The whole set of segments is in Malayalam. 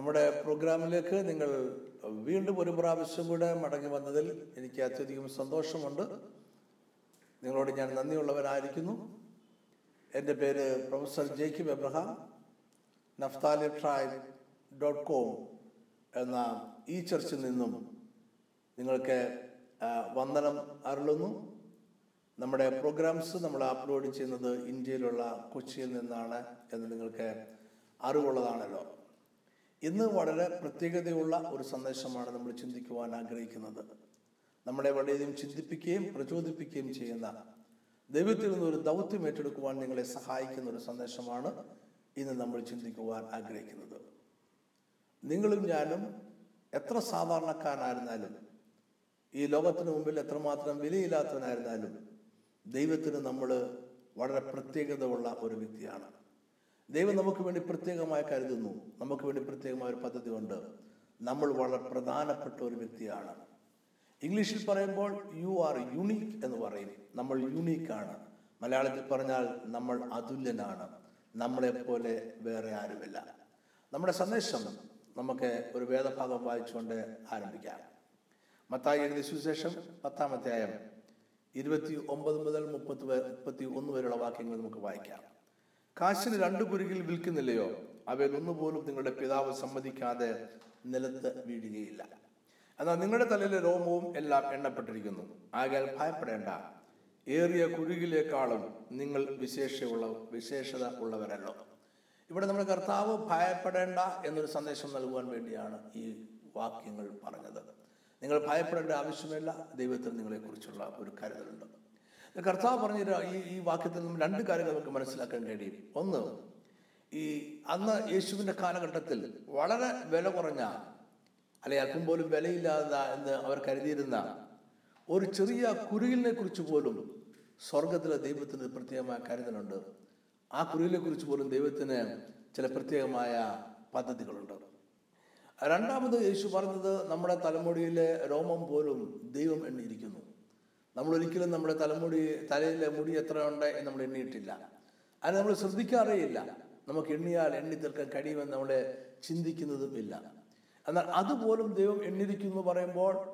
നമ്മുടെ പ്രോഗ്രാമിലേക്ക് നിങ്ങൾ വീണ്ടും ഒരു പ്രാവശ്യം കൂടെ മടങ്ങി വന്നതിൽ എനിക്ക് അത്യധികം സന്തോഷമുണ്ട്. നിങ്ങളോട് ഞാൻ നന്ദിയുള്ളവരായിരിക്കുന്നു. എന്റെ പേര് professor Jacob Abraham. Naphtali tribe dot com എന്ന ഈ ചർച്ചിൽ നിന്നും നിങ്ങൾക്ക് വന്ദനം അരുളുന്നു. നമ്മുടെ പ്രോഗ്രാംസ് നമ്മൾ അപ്ലോഡ് ചെയ്യുന്നത് ഇന്ത്യയിലുള്ള കൊച്ചിയിൽ നിന്നാണ് എന്ന് നിങ്ങൾക്ക് അറിവുള്ളതാണല്ലോ. ഇന്ന് വളരെ പ്രത്യേകതയുള്ള ഒരു സന്ദേശമാണ് നമ്മൾ ചിന്തിക്കുവാൻ ആഗ്രഹിക്കുന്നത്. നമ്മളെ വളരെയധികം ചിന്തിപ്പിക്കുകയും പ്രചോദിപ്പിക്കുകയും ചെയ്യുന്ന ദൈവത്തിൽ നിന്ന് ഒരു ദൗത്യം ഏറ്റെടുക്കുവാൻ നിങ്ങളെ സഹായിക്കുന്ന ഒരു സന്ദേശമാണ് ഇന്ന് നമ്മൾ ചിന്തിക്കുവാൻ ആഗ്രഹിക്കുന്നത്. നിങ്ങളും ഞാനും എത്ര സാധാരണക്കാരനായിരുന്നാലും ഈ ലോകത്തിന് മുമ്പിൽ എത്രമാത്രം വിലയില്ലാത്തവനായിരുന്നാലും ദൈവത്തിന് നമ്മൾ വളരെ പ്രത്യേകതയുള്ള ഒരു വ്യക്തിയാണ്. ദൈവം നമുക്ക് വേണ്ടി പ്രത്യേകമായി കരുതുന്നു. നമുക്ക് വേണ്ടി പ്രത്യേകമായ ഒരു പദ്ധതി ഉണ്ട്. നമ്മൾ വളരെ പ്രധാനപ്പെട്ട ഒരു വ്യക്തിയാണ്. ഇംഗ്ലീഷിൽ പറയുമ്പോൾ യു ആർ യുണീക്ക് എന്ന് പറയും. നമ്മൾ യുണീക്കാണ് മലയാളത്തിൽ പറഞ്ഞാൽ നമ്മൾ അതുല്യനാണ്. നമ്മളെപ്പോലെ വേറെ ആരുമില്ല. നമ്മുടെ സന്ദേശം നമുക്ക് ഒരു വേദഭാഗം വായിച്ചുകൊണ്ട് ആരംഭിക്കാം. മത്തായി എഴുതിയ സുവിശേഷം പത്താമത്തെ അധ്യായം ഇരുപത്തി ഒമ്പത് മുതൽ മുപ്പത്തി മുപ്പത്തി ഒന്ന് വരെയുള്ള വാക്യങ്ങൾ നമുക്ക് വായിക്കാം. കാശിന് രണ്ടു കുരുകിൽ വിൽക്കുന്നില്ലയോ? അവയിൽ ഒന്നുപോലും നിങ്ങളുടെ പിതാവ് സമ്മതിക്കാതെ നിലത്ത് വീഴുകയില്ല. എന്നാൽ നിങ്ങളുടെ തലയിലെ രോമവും എല്ലാം എണ്ണപ്പെട്ടിരിക്കുന്നു. ആകയാൽ ഭയപ്പെടേണ്ട. ഏറിയ കുരുകിലേക്കാളും നിങ്ങൾ വിശേഷയുള്ള വിശേഷത ഉള്ളവരല്ലോ. ഇവിടെ നമ്മുടെ കർത്താവ് ഭയപ്പെടേണ്ട എന്നൊരു സന്ദേശം നൽകുവാൻ വേണ്ടിയാണ് ഈ വാക്യങ്ങൾ പറഞ്ഞത്. നിങ്ങൾ ഭയപ്പെടേണ്ട ആവശ്യമില്ല. ദൈവത്തിന് നിങ്ങളെക്കുറിച്ചുള്ള ഒരു കരുതലുണ്ട്. കർത്താവ് പറഞ്ഞ ഈ ഈ വാക്യത്തിൽ നിന്നും രണ്ട് കാര്യങ്ങൾ നമുക്ക് മനസ്സിലാക്കാൻ കഴിയും. ഒന്ന് ഈ അന്ന് യേശുവിന്റെ കാലഘട്ടത്തിൽ വളരെ വില കുറഞ്ഞ അല്ലെ അല്പം പോലും വിലയില്ലാത്ത എന്ന് അവർ കരുതിയിരുന്ന ഒരു ചെറിയ കുരുകിലിനെ കുറിച്ച് പോലും സ്വർഗത്തിലെ ദൈവത്തിന് പ്രത്യേകമായ കരുതലുണ്ട്. ആ കുരുകിലെ കുറിച്ച് പോലും ദൈവത്തിന് ചില പ്രത്യേകമായ പദ്ധതികളുണ്ട്. രണ്ടാമത് യേശു പറഞ്ഞത് നമ്മുടെ തലമുടിയിലെ രോമം പോലും ദൈവം എണ്ണിയിരിക്കുന്നു. നമ്മൾ ഒരിക്കലും നമ്മുടെ തലമുടി തലയിലെ മുടി എത്ര ഉണ്ട് എന്ന് നമ്മൾ എണ്ണിയിട്ടില്ല. അത് നമ്മൾ ശ്രദ്ധിക്കാറേയില്ല. നമുക്ക് എണ്ണിയാൽ എണ്ണി തീർക്കാൻ കഴിയുമെന്ന് നമ്മൾ ചിന്തിക്കുന്നതും ഇല്ല. എന്നാൽ അതുപോലും ദൈവം എണ്ണിരിക്കുന്നു പറയുമ്പോൾ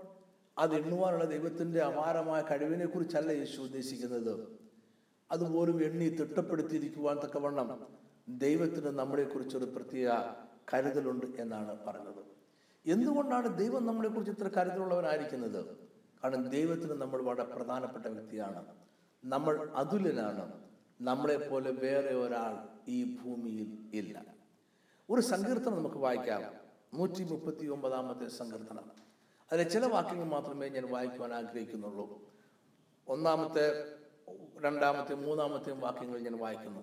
അത് എണ്ണുവാനുള്ള ദൈവത്തിന്റെ അപാരമായ കഴിവിനെ കുറിച്ചല്ല യേശു ഉദ്ദേശിക്കുന്നത്. അതുപോലും എണ്ണി തിട്ടപ്പെടുത്തിയിരിക്കുവാൻ തക്കവണ്ണം ദൈവത്തിന് നമ്മളെക്കുറിച്ചൊരു പ്രത്യേക കരുതലുണ്ട് എന്നാണ് പറഞ്ഞത്. എന്തുകൊണ്ടാണ് ദൈവം നമ്മളെക്കുറിച്ച് ഇത്ര കരുതലുള്ളവനായിരിക്കുന്നത്? കാരണം ദൈവത്തിന് നമ്മൾ വളരെ പ്രധാനപ്പെട്ട വ്യക്തിയാണ്. നമ്മൾ അതുലനാണ് നമ്മളെപ്പോലെ വേറെ ഒരാൾ ഈ ഭൂമിയിൽ ഇല്ല. ഒരു സങ്കീർത്തനം നമുക്ക് വായിക്കാം. നൂറ്റി മുപ്പത്തി ഒമ്പതാമത്തെ സങ്കീർത്തനം. അതിലെ ചില വാക്യങ്ങൾ മാത്രമേ ഞാൻ വായിക്കുവാൻ ആഗ്രഹിക്കുന്നുള്ളൂ. ഒന്നാമത്തെ രണ്ടാമത്തെ മൂന്നാമത്തെയും വാക്യങ്ങൾ ഞാൻ വായിക്കുന്നു.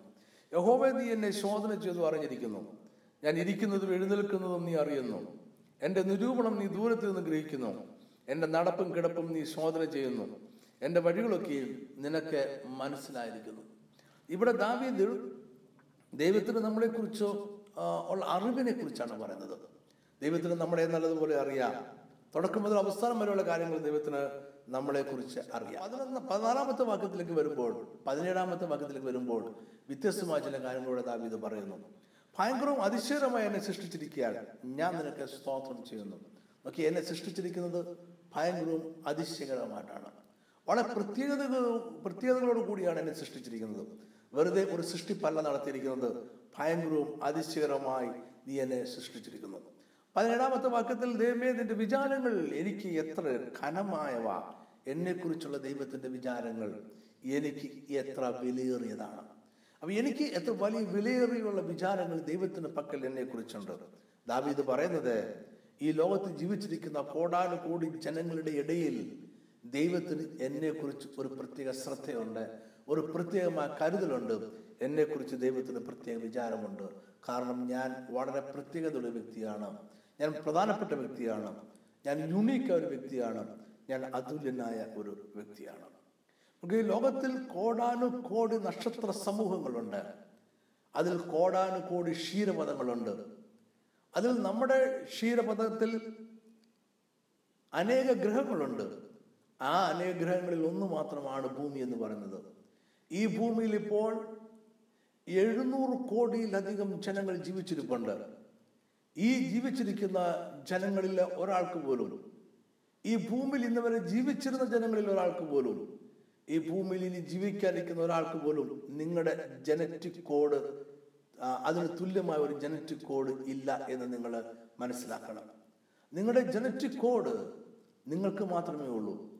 യഹോവേ നീ എന്നെ ശോധന ചെയ്തു അറിഞ്ഞിരിക്കുന്നു. ഞാൻ ഇരിക്കുന്നതും എഴുന്നേൽക്കുന്നതും നീ അറിയുന്നു. എന്റെ നിരൂപണം നീ ദൂരത്ത് നിന്ന് ഗ്രഹിക്കുന്നു. എന്റെ നടപ്പും കിടപ്പും നീ ശോധന ചെയ്യുന്നു. എന്റെ വഴികളൊക്കെയും നിനക്ക് മനസ്സിലായിരിക്കുന്നു. ഇവിടെ ദാവീദ് ദൈവത്തിന് നമ്മളെക്കുറിച്ചോ ഉള്ള അറിവിനെ കുറിച്ചാണ് പറയുന്നത്. ദൈവത്തിന് നമ്മളെ നല്ലതുപോലെ അറിയാം. തുടക്കം മുതൽ അവസാനം വരെയുള്ള കാര്യങ്ങൾ ദൈവത്തിന് നമ്മളെക്കുറിച്ച് അറിയാം. അതിലൊന്ന് പതിനാലാമത്തെ വാക്യത്തിലേക്ക് വരുമ്പോൾ പതിനേഴാമത്തെ വാക്യത്തിലേക്ക് വരുമ്പോൾ വ്യത്യസ്തമായ ചില കാര്യങ്ങളോട് ദാവീദ് പറയുന്നു. ഭയങ്കരവും അതിശയമായി എന്നെ സൃഷ്ടിച്ചിരിക്കുകയാണ്. ഞാൻ നിനക്ക് സ്തോത്രം ചെയ്യുന്നു. നോക്കി എന്നെ സൃഷ്ടിച്ചിരിക്കുന്നത് ഭയങ്കരവും അതിശയകരമായിട്ടാണ് വളരെ പ്രത്യേകതകൾ പ്രത്യേകതകളോട് കൂടിയാണ് എന്നെ സൃഷ്ടിച്ചിരിക്കുന്നത്. വെറുതെ ഒരു സൃഷ്ടിപ്പല്ല നടത്തിയിരിക്കുന്നത്. ഭയങ്കരവും അതിശയകരമായി നീ എന്നെ സൃഷ്ടിച്ചിരിക്കുന്നു. പതിനേഴാമത്തെ വാക്യത്തിൽ ദൈവമേ നിന്റെ വിചാരങ്ങൾ എനിക്ക് എത്ര ഘനമായവ. എന്നെക്കുറിച്ചുള്ള ദൈവത്തിന്റെ വിചാരങ്ങൾ എനിക്ക് എത്ര വിലയേറിയതാണ്. അപ്പൊ എനിക്ക് എത്ര വലിയ വിലയേറിയുള്ള വിചാരങ്ങൾ ദൈവത്തിന്റെ പക്കൽ എന്നെ കുറിച്ചുണ്ട് ദാവീദ് പറയുന്നത് ഈ ലോകത്ത് ജീവിച്ചിരിക്കുന്ന കോടാനുകോടി ജനങ്ങളുടെ ഇടയിൽ ദൈവത്തിന് എന്നെക്കുറിച്ച് ഒരു പ്രത്യേക ശ്രദ്ധയുണ്ട് ഒരു പ്രത്യേകമായ കരുതലുണ്ട്. എന്നെക്കുറിച്ച് ദൈവത്തിന് പ്രത്യേക വിചാരമുണ്ട്. കാരണം ഞാൻ വളരെ പ്രത്യേകതയുള്ള വ്യക്തിയാണ്. ഞാൻ പ്രധാനപ്പെട്ട വ്യക്തിയാണ്. ഞാൻ യുണീക്കായ ഒരു വ്യക്തിയാണ്. ഞാൻ അതുല്യനായ ഒരു വ്യക്തിയാണ്. നമുക്ക് ഈ ലോകത്തിൽ കോടാനുകോടി നക്ഷത്ര സമൂഹങ്ങളുണ്ട്. അതിൽ കോടാനുകോടി ക്ഷീരപഥങ്ങളുണ്ട് അതിൽ നമ്മുടെ ക്ഷീരപഥത്തിൽ അനേക ഗ്രഹങ്ങളുണ്ട്. ആ അനേക ഗ്രഹങ്ങളിൽ ഒന്ന് മാത്രമാണ് ഭൂമി എന്ന് പറയുന്നത്. ഈ ഭൂമിയിൽ ഇപ്പോൾ എഴുന്നൂറ് കോടിയിലധികം ജനങ്ങൾ ജീവിച്ചിരിപ്പുണ്ട്. ഈ ജീവിച്ചിരിക്കുന്ന ജനങ്ങളിൽ ഒരാൾക്ക് പോലും ഈ ഭൂമിയിൽ ഇന്ന് വരെ ജീവിച്ചിരുന്ന ജനങ്ങളിൽ ഒരാൾക്ക് പോലും ഈ ഭൂമിയിൽ ഇനി ജീവിക്കാനിരിക്കുന്ന ഒരാൾക്ക് പോലും നിങ്ങളുടെ ജനറ്റിക് കോഡ് അതിന് തുല്യമായ ഒരു ജനറ്റിക് കോഡ് ഇല്ല എന്ന് നിങ്ങൾ മനസ്സിലാക്കണം. നിങ്ങളുടെ ജനറ്റിക് കോഡ് നിങ്ങൾക്ക് മാത്രമേ ഉള്ളൂ.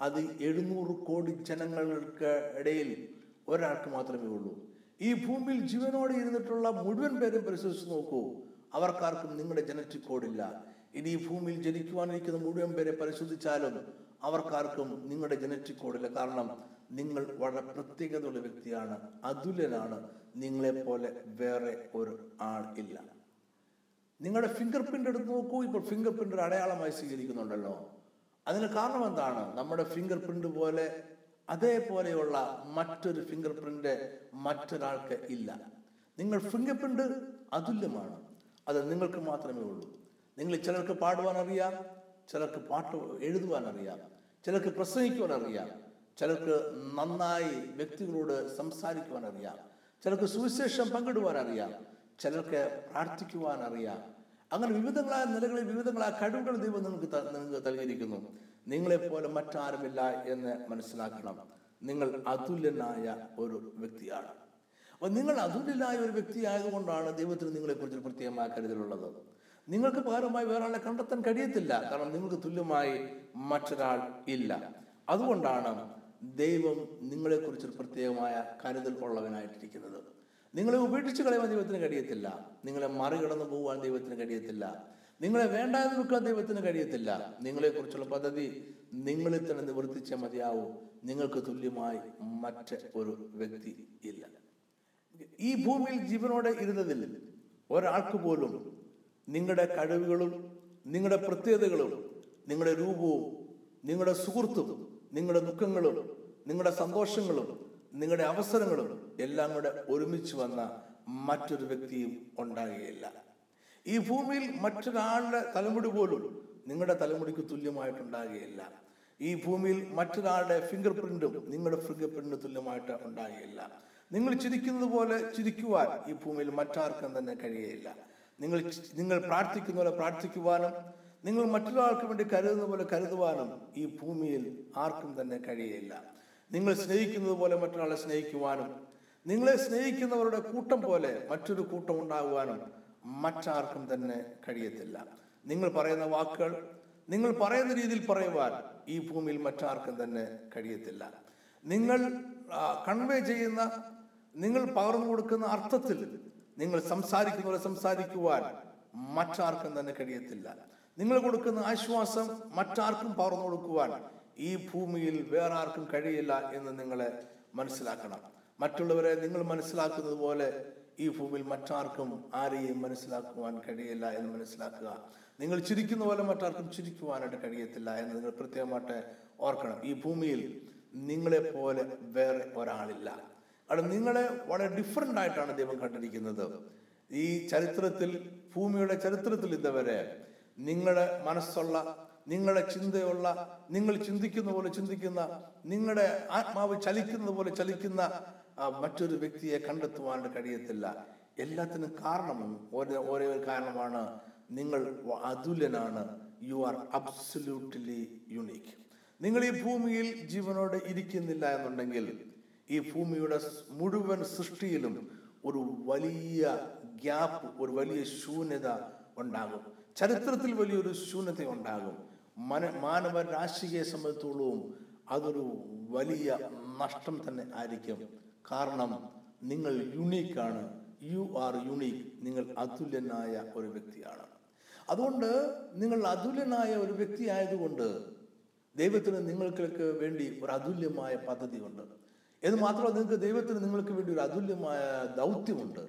അത് എഴുന്നൂറ് കോടി ജനങ്ങൾക്ക് ഇടയിൽ ഒരാൾക്ക് മാത്രമേ ഉള്ളൂ. ഈ ഭൂമിയിൽ ജീവനോടെ ഇരുന്നിട്ടുള്ള മുഴുവൻ പേരും പരിശോധിച്ച് നോക്കൂ. അവർക്കാർക്കും നിങ്ങളുടെ ജനറ്റിക് കോഡില്ല ഇനി ഈ ഭൂമിയിൽ ജനിക്കുവാനിരിക്കുന്ന മുഴുവൻ പേരെ പരിശോധിച്ചാലും അവർക്കാർക്കും നിങ്ങളുടെ ജനറ്റിക് കോഡില്ല കാരണം നിങ്ങൾ വളരെ പ്രത്യേകതയുള്ള വ്യക്തിയാണ്. അതുലനാണ് നിങ്ങളെപ്പോലെ വേറെ ഒരു ആൾ ഇല്ല. നിങ്ങളുടെ ഫിംഗർ പ്രിന്റ് എടുത്ത് നോക്കൂ. ഇപ്പോൾ ഫിംഗർ പ്രിന്റ് ഒരു അടയാളമായി സ്വീകരിക്കുന്നുണ്ടല്ലോ. അതിന് കാരണം എന്താണ്? നമ്മുടെ ഫിംഗർ പ്രിന്റ് പോലെ അതേപോലെയുള്ള മറ്റൊരു ഫിംഗർ പ്രിന്റ് മറ്റൊരാൾക്ക് ഇല്ല. നിങ്ങൾ ഫിംഗർ പ്രിന്റ് അതുല്യമാണ്. അത് നിങ്ങൾക്ക് മാത്രമേ ഉള്ളൂ. നിങ്ങൾ ചിലർക്ക് പാടുവാൻ അറിയാം. ചിലർക്ക് പാട്ട് എഴുതുവാൻ അറിയാം. ചിലർക്ക് പ്രസംഗിക്കുവാൻ അറിയാം ചിലർക്ക് നന്നായി വ്യക്തികളോട് സംസാരിക്കുവാൻ അറിയാം ചിലർക്ക് സുവിശേഷം പങ്കിടുവാൻ അറിയാം ചിലർക്ക് പ്രാർത്ഥിക്കുവാൻ അറിയാം അങ്ങനെ വിവിധങ്ങളായ നിലകളിൽ വിവിധങ്ങളായ കഴിവുകൾ ദൈവം നിങ്ങൾക്ക് നിങ്ങൾക്ക് നൽകിയിരിക്കുന്നു. നിങ്ങളെപ്പോലെ മറ്റാരുമില്ല എന്ന് മനസ്സിലാക്കണം. നിങ്ങൾ അതുല്യനായ ഒരു വ്യക്തിയാണ്. അപ്പൊ നിങ്ങൾ അതുല്യനായ ഒരു വ്യക്തി ആയതുകൊണ്ടാണ് ദൈവത്തിന് നിങ്ങളെക്കുറിച്ച് പ്രത്യേകമായ കരുതലുള്ളത്. നിങ്ങൾക്ക് പകരമായി വേറെ ആളെ കണ്ടെത്താൻ കഴിയത്തില്ല. കാരണം നിങ്ങൾക്ക് തുല്യമായി മറ്റൊരാൾ ഇല്ല. അതുകൊണ്ടാണ് ദൈവം നിങ്ങളെക്കുറിച്ചൊരു പ്രത്യേകമായ കരുതൽ ഉള്ളവനായിട്ടിരിക്കുന്നത്. നിങ്ങളെ ഉപേക്ഷിച്ച് കളയാൻ ദൈവത്തിന് കഴിയത്തില്ല. നിങ്ങളെ മറികടന്നു പോകാൻ ദൈവത്തിന് കഴിയത്തില്ല. നിങ്ങളെ വേണ്ടാന്ന് വെക്കാൻ ദൈവത്തിന് കഴിയത്തില്ല. നിങ്ങളെക്കുറിച്ചുള്ള പദ്ധതി നിങ്ങളിൽ തന്നെ നിവർത്തിച്ച മതിയാവൂ. നിങ്ങൾക്ക് തുല്യമായി മറ്റ് ഒരു വ്യക്തി ഇല്ല. ഈ ഭൂമിയിൽ ജീവനോടെ ഇരുന്നതിൽ ഒരാൾക്ക് പോലും നിങ്ങളുടെ കഴിവുകളും നിങ്ങളുടെ പ്രത്യേകതകളും നിങ്ങളുടെ രൂപവും നിങ്ങളുടെ സുഹൃത്തും നിങ്ങളുടെ ദുഃഖങ്ങളും നിങ്ങളുടെ സന്തോഷങ്ങളും നിങ്ങളുടെ അവസരങ്ങളും എല്ലാം കൂടെ ഒരുമിച്ച് വന്ന മറ്റൊരു വ്യക്തിയും ഉണ്ടാകുകയില്ല. ഈ ഭൂമിയിൽ മറ്റൊരാളുടെ തലമുടി പോലും നിങ്ങളുടെ തലമുടിക്ക് തുല്യമായിട്ടുണ്ടാകുകയില്ല ഈ ഭൂമിയിൽ മറ്റൊരാളുടെ ഫിംഗർ പ്രിന്റും നിങ്ങളുടെ ഫിംഗർ പ്രിന്റിന് തുല്യമായിട്ട് ഉണ്ടാകുകയില്ല. നിങ്ങൾ ചിരിക്കുന്നത് പോലെ ചിരിക്കുവാൻ ഈ ഭൂമിയിൽ മറ്റാർക്കും തന്നെ കഴിയുകയില്ല. നിങ്ങൾ നിങ്ങൾ പ്രാർത്ഥിക്കുന്ന പോലെ പ്രാർത്ഥിക്കുവാനും നിങ്ങൾ മറ്റൊരാൾക്ക് വേണ്ടി കരുതുന്ന പോലെ കരുതുവാനും ഈ ഭൂമിയിൽ ആർക്കും തന്നെ കഴിയില്ല നിങ്ങൾ സ്നേഹിക്കുന്നത് പോലെ മറ്റൊരാളെ സ്നേഹിക്കുവാനും നിങ്ങളെ സ്നേഹിക്കുന്നവരുടെ കൂട്ടം പോലെ മറ്റൊരു കൂട്ടം ഉണ്ടാകുവാനും മറ്റാർക്കും തന്നെ കഴിയത്തില്ല. നിങ്ങൾ പറയുന്ന വാക്കുകൾ നിങ്ങൾ പറയുന്ന രീതിയിൽ പറയുവാൻ ഈ ഭൂമിയിൽ മറ്റാർക്കും തന്നെ കഴിയത്തില്ല. നിങ്ങൾ കൺവേ ചെയ്യുന്ന നിങ്ങൾ പകർന്നു കൊടുക്കുന്ന അർത്ഥത്തിൽ നിങ്ങൾ സംസാരിക്കുന്ന പോലെ സംസാരിക്കുവാൻ മറ്റാർക്കും തന്നെ കഴിയത്തില്ല. നിങ്ങൾ കൊടുക്കുന്ന ആശ്വാസം മറ്റാർക്കും പകർന്നു കൊടുക്കുവാൻ ഈ ഭൂമിയിൽ വേറെ ആർക്കും കഴിയില്ല എന്ന് നിങ്ങളെ മനസ്സിലാക്കണം. മറ്റുള്ളവരെ നിങ്ങൾ മനസ്സിലാക്കുന്നത് പോലെ ഈ ഭൂമിയിൽ മറ്റാർക്കും ആരെയും മനസ്സിലാക്കുവാൻ കഴിയില്ല എന്ന് മനസ്സിലാക്കുക. നിങ്ങൾ ചിരിക്കുന്ന പോലെ മറ്റാർക്കും ചിരിക്കുവാനായിട്ട് കഴിയത്തില്ല എന്ന് നിങ്ങൾ പ്രത്യേകമായിട്ട് ഓർക്കണം. ഈ ഭൂമിയിൽ നിങ്ങളെ പോലെ വേറെ ഒരാളില്ല. അവിടെ നിങ്ങളെ വളരെ ഡിഫറെന്റ് ആയിട്ടാണ് ദൈവം കണ്ടിരിക്കുന്നത്. ഈ ചരിത്രത്തിൽ ഭൂമിയുടെ ചരിത്രത്തിൽ ഇതുവരെ നിങ്ങളുടെ മനസ്സുള്ള നിങ്ങളുടെ ചിന്തയുള്ള നിങ്ങൾ ചിന്തിക്കുന്ന പോലെ ചിന്തിക്കുന്ന നിങ്ങളുടെ ആത്മാവ് ചലിക്കുന്നത് പോലെ ചലിക്കുന്ന മറ്റൊരു വ്യക്തിയെ കണ്ടെത്തുവാൻ കഴിയത്തില്ല. എല്ലാത്തിനും കാരണവും ഒരേ ഒരു കാരണമാണ് നിങ്ങൾ അതുല്യനാണ്. യു ആർ അബ്സല്യൂട്ട്ലി യുണീക്ക് നിങ്ങൾ ഈ ഭൂമിയിൽ ജീവനോട് ഇരിക്കുന്നില്ല എന്നുണ്ടെങ്കിൽ ഈ ഭൂമിയുടെ മുഴുവൻ സൃഷ്ടിയിലും ഒരു വലിയ ഗ്യാപ്പ് ഒരു വലിയ ശൂന്യത ഉണ്ടാകും. ചരിത്രത്തിൽ വലിയൊരു ശൂന്യത ഉണ്ടാകും. മന മാനവ രാശിയെ സംബന്ധിച്ചോളവും അതൊരു വലിയ നഷ്ടം തന്നെ ആയിരിക്കും. കാരണം നിങ്ങൾ യുണീക്കാണ് യു ആർ യുണീക്ക് നിങ്ങൾ അതുല്യനായ ഒരു വ്യക്തിയാണ്. അതുകൊണ്ട് നിങ്ങൾ അതുല്യനായ ഒരു വ്യക്തി ആയതുകൊണ്ട് ദൈവത്തിന് നിങ്ങൾക്ക് വേണ്ടി ഒരു അതുല്യമായ പദ്ധതിയുണ്ട്. എന്ന് മാത്രമല്ല നിങ്ങൾക്ക് ദൈവത്തിന് നിങ്ങൾക്ക് വേണ്ടി ഒരു അതുല്യമായ ദൗത്യമുണ്ട്.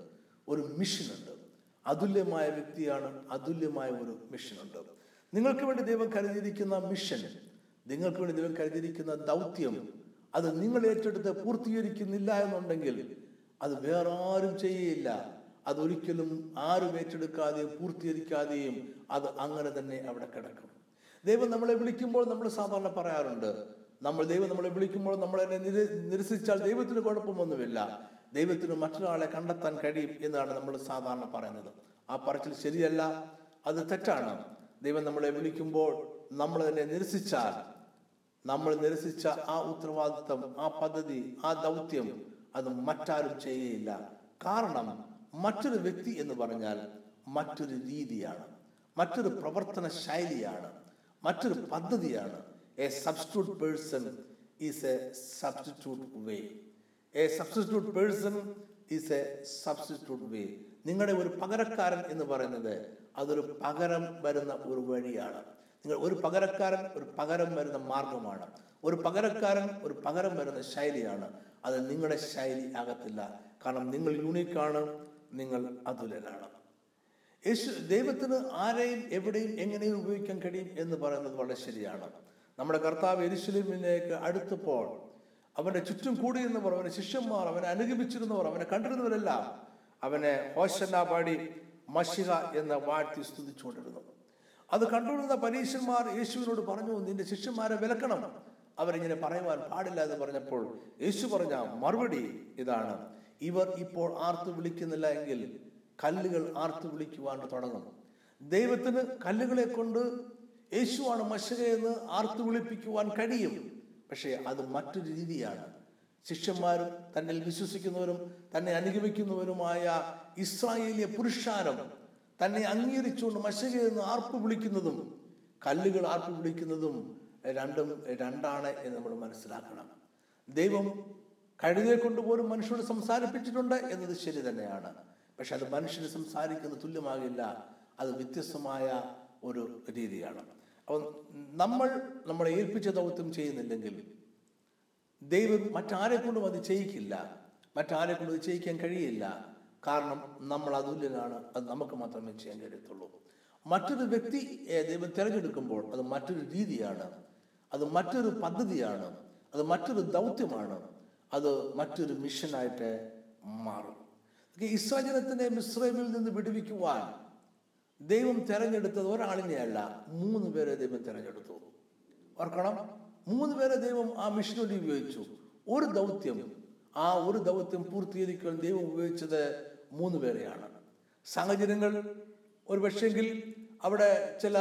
ഒരു മിഷനുണ്ട് അതുല്യമായ വ്യക്തിയാണ് അതുല്യമായ ഒരു മിഷനുണ്ട് നിങ്ങൾക്ക് വേണ്ടി ദൈവം കരുതിയിരിക്കുന്ന മിഷൻ നിങ്ങൾക്ക് വേണ്ടി ദൈവം കരുതിയിരിക്കുന്ന ദൗത്യം അത് നിങ്ങൾ ഏറ്റെടുത്ത് പൂർത്തീകരിക്കുന്നില്ല എന്നുണ്ടെങ്കിൽ അത് വേറെ ആരും ചെയ്യയില്ല അതൊരിക്കലും ആരും ഏറ്റെടുക്കാതെയും പൂർത്തീകരിക്കാതെയും അത് അങ്ങനെ തന്നെ അവിടെ കിടക്കും. ദൈവം നമ്മളെ വിളിക്കുമ്പോൾ നമ്മൾ സാധാരണ പറയാറുണ്ട് നമ്മൾ ദൈവം നമ്മളെ വിളിക്കുമ്പോൾ നമ്മളെ നിര- നിരസിച്ചാൽ ദൈവത്തിന് കുഴപ്പമൊന്നുമില്ല. ദൈവത്തിന് മറ്റൊരാളെ കണ്ടെത്താൻ കഴിയും എന്നാണ് നമ്മൾ സാധാരണ പറയുന്നത്. ആ പറച്ചിൽ ശരിയല്ല അത് തെറ്റാണ്. ദൈവം നമ്മളെ വിളിക്കുമ്പോൾ നമ്മൾ തന്നെ നിരസിച്ചാൽ നമ്മൾ നിരസിച്ച ആ ഉത്തരവാദിത്വം ആ പദ്ധതി ആ ദൗത്യം അത് മറ്റാരും ചെയ്യുകയില്ല. കാരണം മറ്റൊരു വ്യക്തി എന്ന് പറഞ്ഞാൽ മറ്റൊരു രീതിയാണ് മറ്റൊരു പ്രവർത്തന ശൈലിയാണ് മറ്റൊരു പദ്ധതിയാണ്. A substitute person is a substitute way a substitute person is a substitute way നിങ്ങളുടെ ഒരു പകരക്കാരൻ എന്ന് പറയുന്നത് അതൊരു പകരം വരുന്ന ഒരു വഴിയാണ്. നിങ്ങൾ ഒരു പകരക്കാരൻ ഒരു പകരം വരുന്ന മാർഗമാണ്. ഒരു പകരക്കാരൻ ഒരു പകരം വരുന്ന ശൈലിയാണ്. അത് നിങ്ങളുടെ ശൈലി ആകത്തില്ല കാരണം നിങ്ങൾ യൂണിക്കാണ് നിങ്ങൾ അതുലനാണ് യേശു ദൈവത്തിന് ആരെയും എവിടെയും എങ്ങനെയും ഉപയോഗിക്കാൻ കഴിയും എന്ന് പറയുന്നത് വളരെ ശരിയാണ്. നമ്മുടെ കർത്താവ് എരിശിലിമിനേക്ക് അടുത്തപ്പോൾ അവന്റെ ചുറ്റും കൂടിയിരുന്നവർ അവന്റെ ശിഷ്യന്മാർ അവനെ അനുഗമിച്ചിരുന്നവർ അവനെ കണ്ടിരുന്നവരെല്ലാം അവനെ ഹോശന്ന പാടി മഷിക എന്ന വാഴ്ത്തി സ്തുതിച്ചുകൊണ്ടിരുന്നു. അത് കണ്ടുകൊണ്ടിരുന്ന പരീശന്മാർ യേശുവിനോട് പറഞ്ഞു നിന്റെ ശിഷ്യന്മാരെ വിലക്കണം. അവരിങ്ങനെ പറയുവാൻ പാടില്ല എന്ന് പറഞ്ഞപ്പോൾ യേശു പറഞ്ഞ മറുപടി ഇതാണ്. ഇവർ ഇപ്പോൾ ആർത്തു വിളിക്കുന്നില്ല എങ്കിൽ കല്ലുകൾ ആർത്തു വിളിക്കുവാൻ തുടങ്ങും. ദൈവത്തിന് കല്ലുകളെ കൊണ്ട് യേശുവാണ് എന്ന് ആർത്തു വിളിപ്പിക്കുവാൻ കഴിയും. പക്ഷേ അത് മറ്റൊരു രീതിയാണ്. ശിഷ്യന്മാരും തന്നിൽ വിശ്വസിക്കുന്നവരും തന്നെ അനുഗമിക്കുന്നവരുമായ ഇസ്രായേലിയ പുരുഷാരം തന്നെ അംഗീകരിച്ചുകൊണ്ട് എന്ന് ആർപ്പ് വിളിക്കുന്നതും കല്ലുകൾ ആർപ്പ് വിളിക്കുന്നതും രണ്ടും രണ്ടാണ് എന്ന് നമ്മൾ മനസ്സിലാക്കണം. ദൈവം കഴുതയെ കൊണ്ടുപോലും മനുഷ്യരോട് സംസാരിപ്പിച്ചിട്ടുണ്ട് എന്നത് ശരി തന്നെയാണ്. പക്ഷെ അത് മനുഷ്യന് സംസാരിക്കുന്ന തുല്യമാകില്ല. അത് വ്യത്യസ്തമായ ഒരു രീതിയാണ്. അപ്പം നമ്മൾ നമ്മളെ ഏൽപ്പിച്ച ദൗത്യം ചെയ്യുന്നില്ലെങ്കിൽ ദൈവം മറ്റാരെ കൊണ്ടും അത് ചെയ്യിക്കില്ല. മറ്റാരെ കൊണ്ടും അത് ചെയ്യിക്കാൻ കഴിയില്ല. കാരണം നമ്മൾ അതുല്യനാണ് അത് നമുക്ക് മാത്രമേ ചെയ്യാൻ കഴിയത്തുള്ളൂ. മറ്റൊരു വ്യക്തി ദൈവം തിരഞ്ഞെടുക്കുമ്പോൾ അത് മറ്റൊരു രീതിയാണ്. അത് മറ്റൊരു പദ്ധതിയാണ്. അത് മറ്റൊരു ദൗത്യമാണ്. അത് മറ്റൊരു മിഷനായിട്ട് മാറും. ഇസ്വജനത്തിനെ മിശ്രമിൽ നിന്ന് വിടുവിക്കുവാൻ ദൈവം തെരഞ്ഞെടുത്തത് ഒരാളിനെയല്ല. മൂന്ന് പേരെ ദൈവം തെരഞ്ഞെടുത്തു. ഓർക്കണം. മൂന്ന് പേരെ ദൈവം ആ മിഷനുവേണ്ടി ഉപയോഗിച്ചു. ഒരു ദൗത്യം. ആ ഒരു ദൗത്യം പൂർത്തീകരിക്കാൻ ദൈവം ഉപയോഗിച്ചത് മൂന്ന് പേരെയാണ്. സാഹചര്യങ്ങൾ ഒരു പക്ഷെങ്കിൽ അവിടെ ചില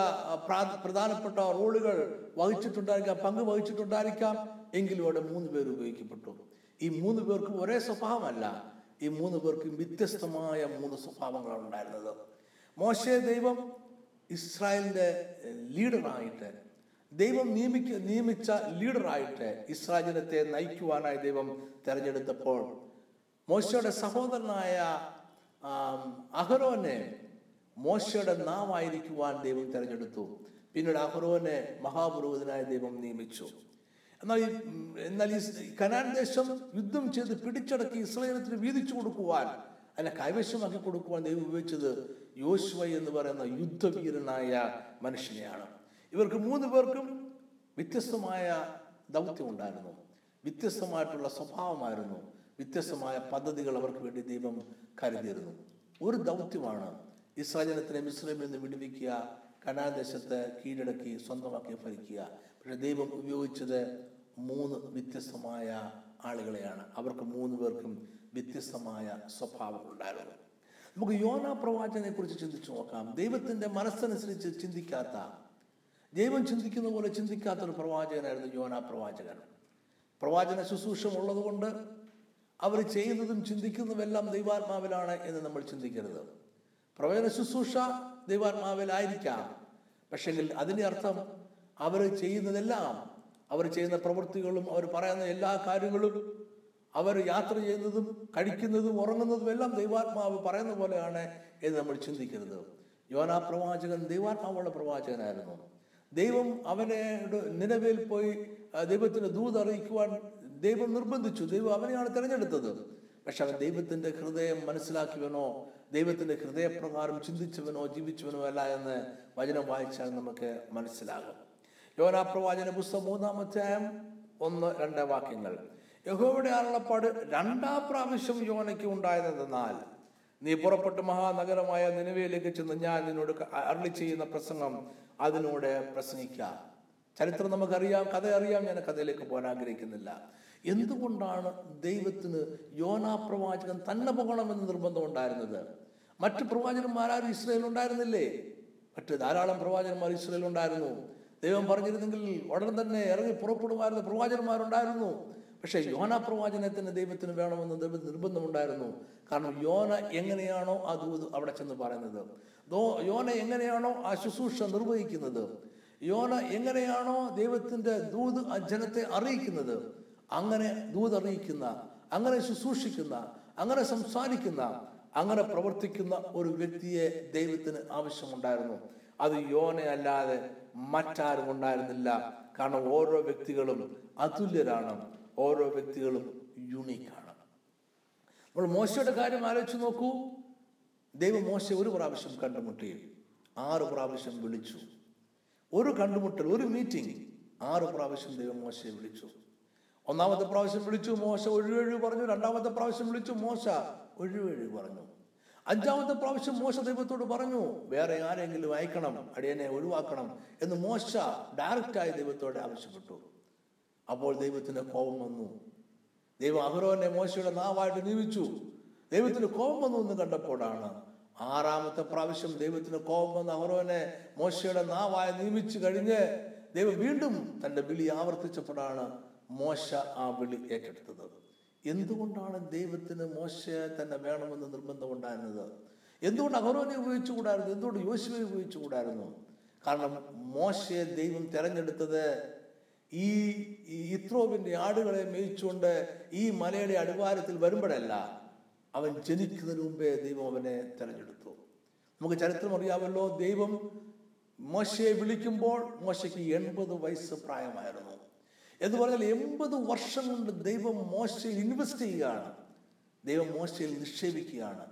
പ്രധാനപ്പെട്ട റോളുകൾ വഹിച്ചിട്ടുണ്ടായിരിക്കാം പങ്ക് വഹിച്ചിട്ടുണ്ടായിരിക്കാം. എങ്കിലും അവിടെ മൂന്ന് പേർ ഉപയോഗിക്കപ്പെട്ടു. ഈ മൂന്ന് പേർക്കും ഒരേ സ്വഭാവമല്ല. ഈ മൂന്ന് പേർക്കും വ്യത്യസ്തമായ മൂന്ന് സ്വഭാവങ്ങളാണ് ഉണ്ടായിരുന്നത്. മോശയെ ദൈവം ഇസ്രായേലിന്റെ ലീഡറായിട്ട് ദൈവം നിയമിക്ക നിയമിച്ച ലീഡറായിട്ട് ഇസ്രായേൽ ജനത്തെ നയിക്കുവാനായി ദൈവം തിരഞ്ഞെടുത്തപ്പോൾ മോശയുടെ സഹോദരനായ അഹരോനെ മോശയുടെ നാവായിരിക്കുവാൻ ദൈവം തിരഞ്ഞെടുത്തു. പിന്നീട് അഹ്റോനെ മഹാപുരോഹിതനായ ദൈവം നിയമിച്ചു. എന്നാൽ ഈ എന്നാൽ ഈ കനാൻ ദേശം യുദ്ധം ചെയ്ത് പിടിച്ചടക്കി ഇസ്രായേലത്തിന് വീതിച്ചു കൊടുക്കുവാൻ അതിനെ കൈവശമാക്കി കൊടുക്കുവാൻ ദൈവം ഉപയോഗിച്ചത് യോശുവ എന്ന് പറയുന്ന യുദ്ധവീരനായ മനുഷ്യനെയാണ്. ഇവർക്ക് മൂന്ന് പേർക്കും വ്യത്യസ്തമായ ദൗത്യം ഉണ്ടായിരുന്നു. വ്യത്യസ്തമായിട്ടുള്ള സ്വഭാവമായിരുന്നു. വ്യത്യസ്തമായ പദ്ധതികൾ അവർക്ക് വേണ്ടി ദൈവം കരുതിയിരുന്നു. ഒരു ദൗത്യമാണ് ഇസ്രാജനത്തിനെ മിശ്രമിൽ നിന്ന് വിടുവിക്കുക കനാദേശത്ത് കീഴടക്കി സ്വന്തമാക്കി ഭരിക്കുക. പക്ഷെ ദൈവം ഉപയോഗിച്ചത് മൂന്ന് വ്യത്യസ്തമായ ആളുകളെയാണ്. അവർക്ക് മൂന്ന് പേർക്കും വ്യത്യസ്തമായ സ്വഭാവങ്ങളുണ്ടായിരുന്നു നമുക്ക് യോന പ്രവാചനെ കുറിച്ച് ചിന്തിച്ചു നോക്കാം. ദൈവത്തിന്റെ മനസ്സനുസരിച്ച് ചിന്തിക്കാത്ത ദൈവം ചിന്തിക്കുന്ന പോലെ ചിന്തിക്കാത്ത ഒരു പ്രവാചകനായിരുന്നു യോന പ്രവാചകൻ. പ്രവാചന ശുശ്രൂഷം ഉള്ളതുകൊണ്ട് അവർ ചെയ്യുന്നതും ചിന്തിക്കുന്നതുമെല്ലാം ദൈവാത്മാവിലാണ് എന്ന് നമ്മൾ ചിന്തിക്കരുത്. പ്രവചന ശുശ്രൂഷ ദൈവാത്മാവിലായിരിക്കാം പക്ഷെങ്കിൽ അതിന്റെ അർത്ഥം അവർ ചെയ്യുന്നതെല്ലാം അവർ ചെയ്യുന്ന പ്രവൃത്തികളും അവർ പറയുന്ന എല്ലാ കാര്യങ്ങളും അവർ യാത്ര ചെയ്യുന്നതും കഴിക്കുന്നതും ഉറങ്ങുന്നതും എല്ലാം ദൈവാത്മാവ് പറയുന്ന പോലെയാണ് എന്ന് നമ്മൾ ചിന്തിക്കരുത്. യോനാ പ്രവാചകൻ ദൈവാത്മാവുള്ള പ്രവാചകനായിരുന്നു. ദൈവം അവനെ നിലവിൽ പോയി ദൈവത്തിന് ദൂത് അറിയിക്കുവാൻ ദൈവം നിർബന്ധിച്ചു. ദൈവം അവനെയാണ് തിരഞ്ഞെടുത്തത്. പക്ഷെ അവൻ ദൈവത്തിന്റെ ഹൃദയം മനസ്സിലാക്കിയവനോ ദൈവത്തിന്റെ ഹൃദയപ്രകാരം ചിന്തിച്ചവനോ ജീവിച്ചവനോ അല്ല എന്ന് വചനം വായിച്ചാൽ നമുക്ക് മനസ്സിലാകും. യോനാ പ്രവാചന പുസ്തകം മൂന്നാമത്തെ ഒന്ന് രണ്ട് വാക്യങ്ങൾ. യഹോവയുടെ അരുളപ്പാട് രണ്ടാം പ്രാവശ്യം യോനയ്ക്ക് ഉണ്ടായതെന്നാൽ നീ പുറപ്പെട്ട് മഹാനഗരമായ നിലവിലേക്ക് ചെന്ന് ഞാൻ നിന്നോട് അരളി ചെയ്യുന്ന പ്രസംഗം അതിനോട് പ്രസംഗിക്കുക. ചരിത്രം നമുക്കറിയാം കഥ അറിയാം ഞാൻ കഥയിലേക്ക് പോകാൻ ആഗ്രഹിക്കുന്നില്ല. എന്തുകൊണ്ടാണ് ദൈവത്തിന് യോനാ പ്രവാചകൻ തന്നെ പോകണമെന്ന് നിർബന്ധം ഉണ്ടായിരുന്നത്? മറ്റ് പ്രവാചകന്മാരും ഇസ്രയേൽ ഉണ്ടായിരുന്നില്ലേ? മറ്റ് ധാരാളം പ്രവാചകന്മാർ ഇസ്രയേൽ ഉണ്ടായിരുന്നു. ദൈവം പറഞ്ഞിരുന്നെങ്കിൽ ഉടൻ തന്നെ ഇറങ്ങി പുറപ്പെടുമായിരുന്ന. പ്രവാചകന്മാരുണ്ടായിരുന്നു. പക്ഷേ യോന പ്രവാചനത്തിന് ദൈവത്തിന് വേണമെന്ന് ദൈവ നിർബന്ധമുണ്ടായിരുന്നു. കാരണം യോന എങ്ങനെയാണോ ആ ദൂത് അവിടെ ചെന്ന് പറയുന്നത്. യോന എങ്ങനെയാണോ ആ ശുശ്രൂഷ നിർവഹിക്കുന്നത്? യോന എങ്ങനെയാണോ ദൈവത്തിന്റെ ദൂത് ആ ജനത്തെ അറിയിക്കുന്നത്? അങ്ങനെ ദൂത് അറിയിക്കുന്ന അങ്ങനെ ശുശ്രൂഷിക്കുന്ന അങ്ങനെ സംസാരിക്കുന്ന അങ്ങനെ പ്രവർത്തിക്കുന്ന ഒരു വ്യക്തിയെ ദൈവത്തിന് ആവശ്യമുണ്ടായിരുന്നു. അത് യോനയല്ലാതെ മറ്റാരും ഉണ്ടായിരുന്നില്ല. കാരണം ഓരോ വ്യക്തികളും അതുല്യരാണ്. ഓരോ വ്യക്തികളും യുണീക്കാണ് നമ്മൾ മോശയുടെ കാര്യം ആലോചിച്ച് നോക്കൂ. ദൈവം മോശ ഒരു പ്രാവശ്യം കണ്ടുമുട്ടി. ആറ് പ്രാവശ്യം വിളിച്ചു. ഒരു കണ്ടുമുട്ടൽ ഒരു മീറ്റിംഗ് ആറ് പ്രാവശ്യം ദൈവം മോശയെ വിളിച്ചു. ഒന്നാമത്തെ പ്രാവശ്യം വിളിച്ചു മോശ ഒഴിവഴി പറഞ്ഞു. രണ്ടാമത്തെ പ്രാവശ്യം വിളിച്ചു മോശ ഒഴിവഴി പറഞ്ഞു. അഞ്ചാമത്തെ പ്രാവശ്യം മോശ ദൈവത്തോട് പറഞ്ഞു വേറെ ആരെങ്കിലും അയക്കണം അടിയനെ ഒഴിവാക്കണം എന്ന് മോശ ഡയറക്റ്റായി ദൈവത്തോട് ആവശ്യപ്പെട്ടു. അപ്പോൾ ദൈവത്തിന് കോപം വന്നു. ദൈവം അഹ്റോനെ മോശയുടെ നാവായിട്ട് നിയമിച്ചു. ദൈവത്തിന് കോപം വന്നു എന്ന് കണ്ടപ്പോഴാണ് ആറാമത്തെ പ്രാവശ്യം ദൈവത്തിന് കോപം വന്ന അഹ്റോനെ മോശയുടെ നാവായി നിയമിച്ചു കഴിഞ്ഞ് ദൈവം വീണ്ടും തന്റെ വിളി ആവർത്തിച്ചപ്പോഴാണ് മോശ ആ വിളി ഏറ്റെടുത്തത്. എന്തുകൊണ്ടാണ് ദൈവത്തിന് മോശയെ തന്നെ വേണമെന്ന് നിർബന്ധമുണ്ടായിരുന്നത് എന്തുകൊണ്ട് അഹ്റോനെ ഉപയോഗിച്ചുകൂടായിരുന്നു? എന്തുകൊണ്ട് യോശുവെ ഉപയോഗിച്ചുകൂടായിരുന്നു? കാരണം മോശയെ ദൈവം തെരഞ്ഞെടുത്തത് ഈ ഇത്രോവിന്റെ ആടുകളെ മേയിച്ചുകൊണ്ട് ഈ മലയുടെ അടിവാരത്തിൽ വരുമ്പോഴല്ല അവൻ ജനിക്കുന്നതിന് മുമ്പേ ദൈവം അവനെ തെരഞ്ഞെടുത്തു. നമുക്ക് ചരിത്രം അറിയാമല്ലോ ദൈവം മോശയെ വിളിക്കുമ്പോൾ മോശയ്ക്ക് എൺപത് വയസ്സ് പ്രായമായിരുന്നു. എന്ന് പറഞ്ഞാൽ എൺപത് വർഷം കൊണ്ട് ദൈവം മോശയിൽ ഇൻവെസ്റ്റ് ചെയ്യുകയാണ്. ദൈവം മോശയിൽ നിക്ഷേപിക്കുകയാണ്.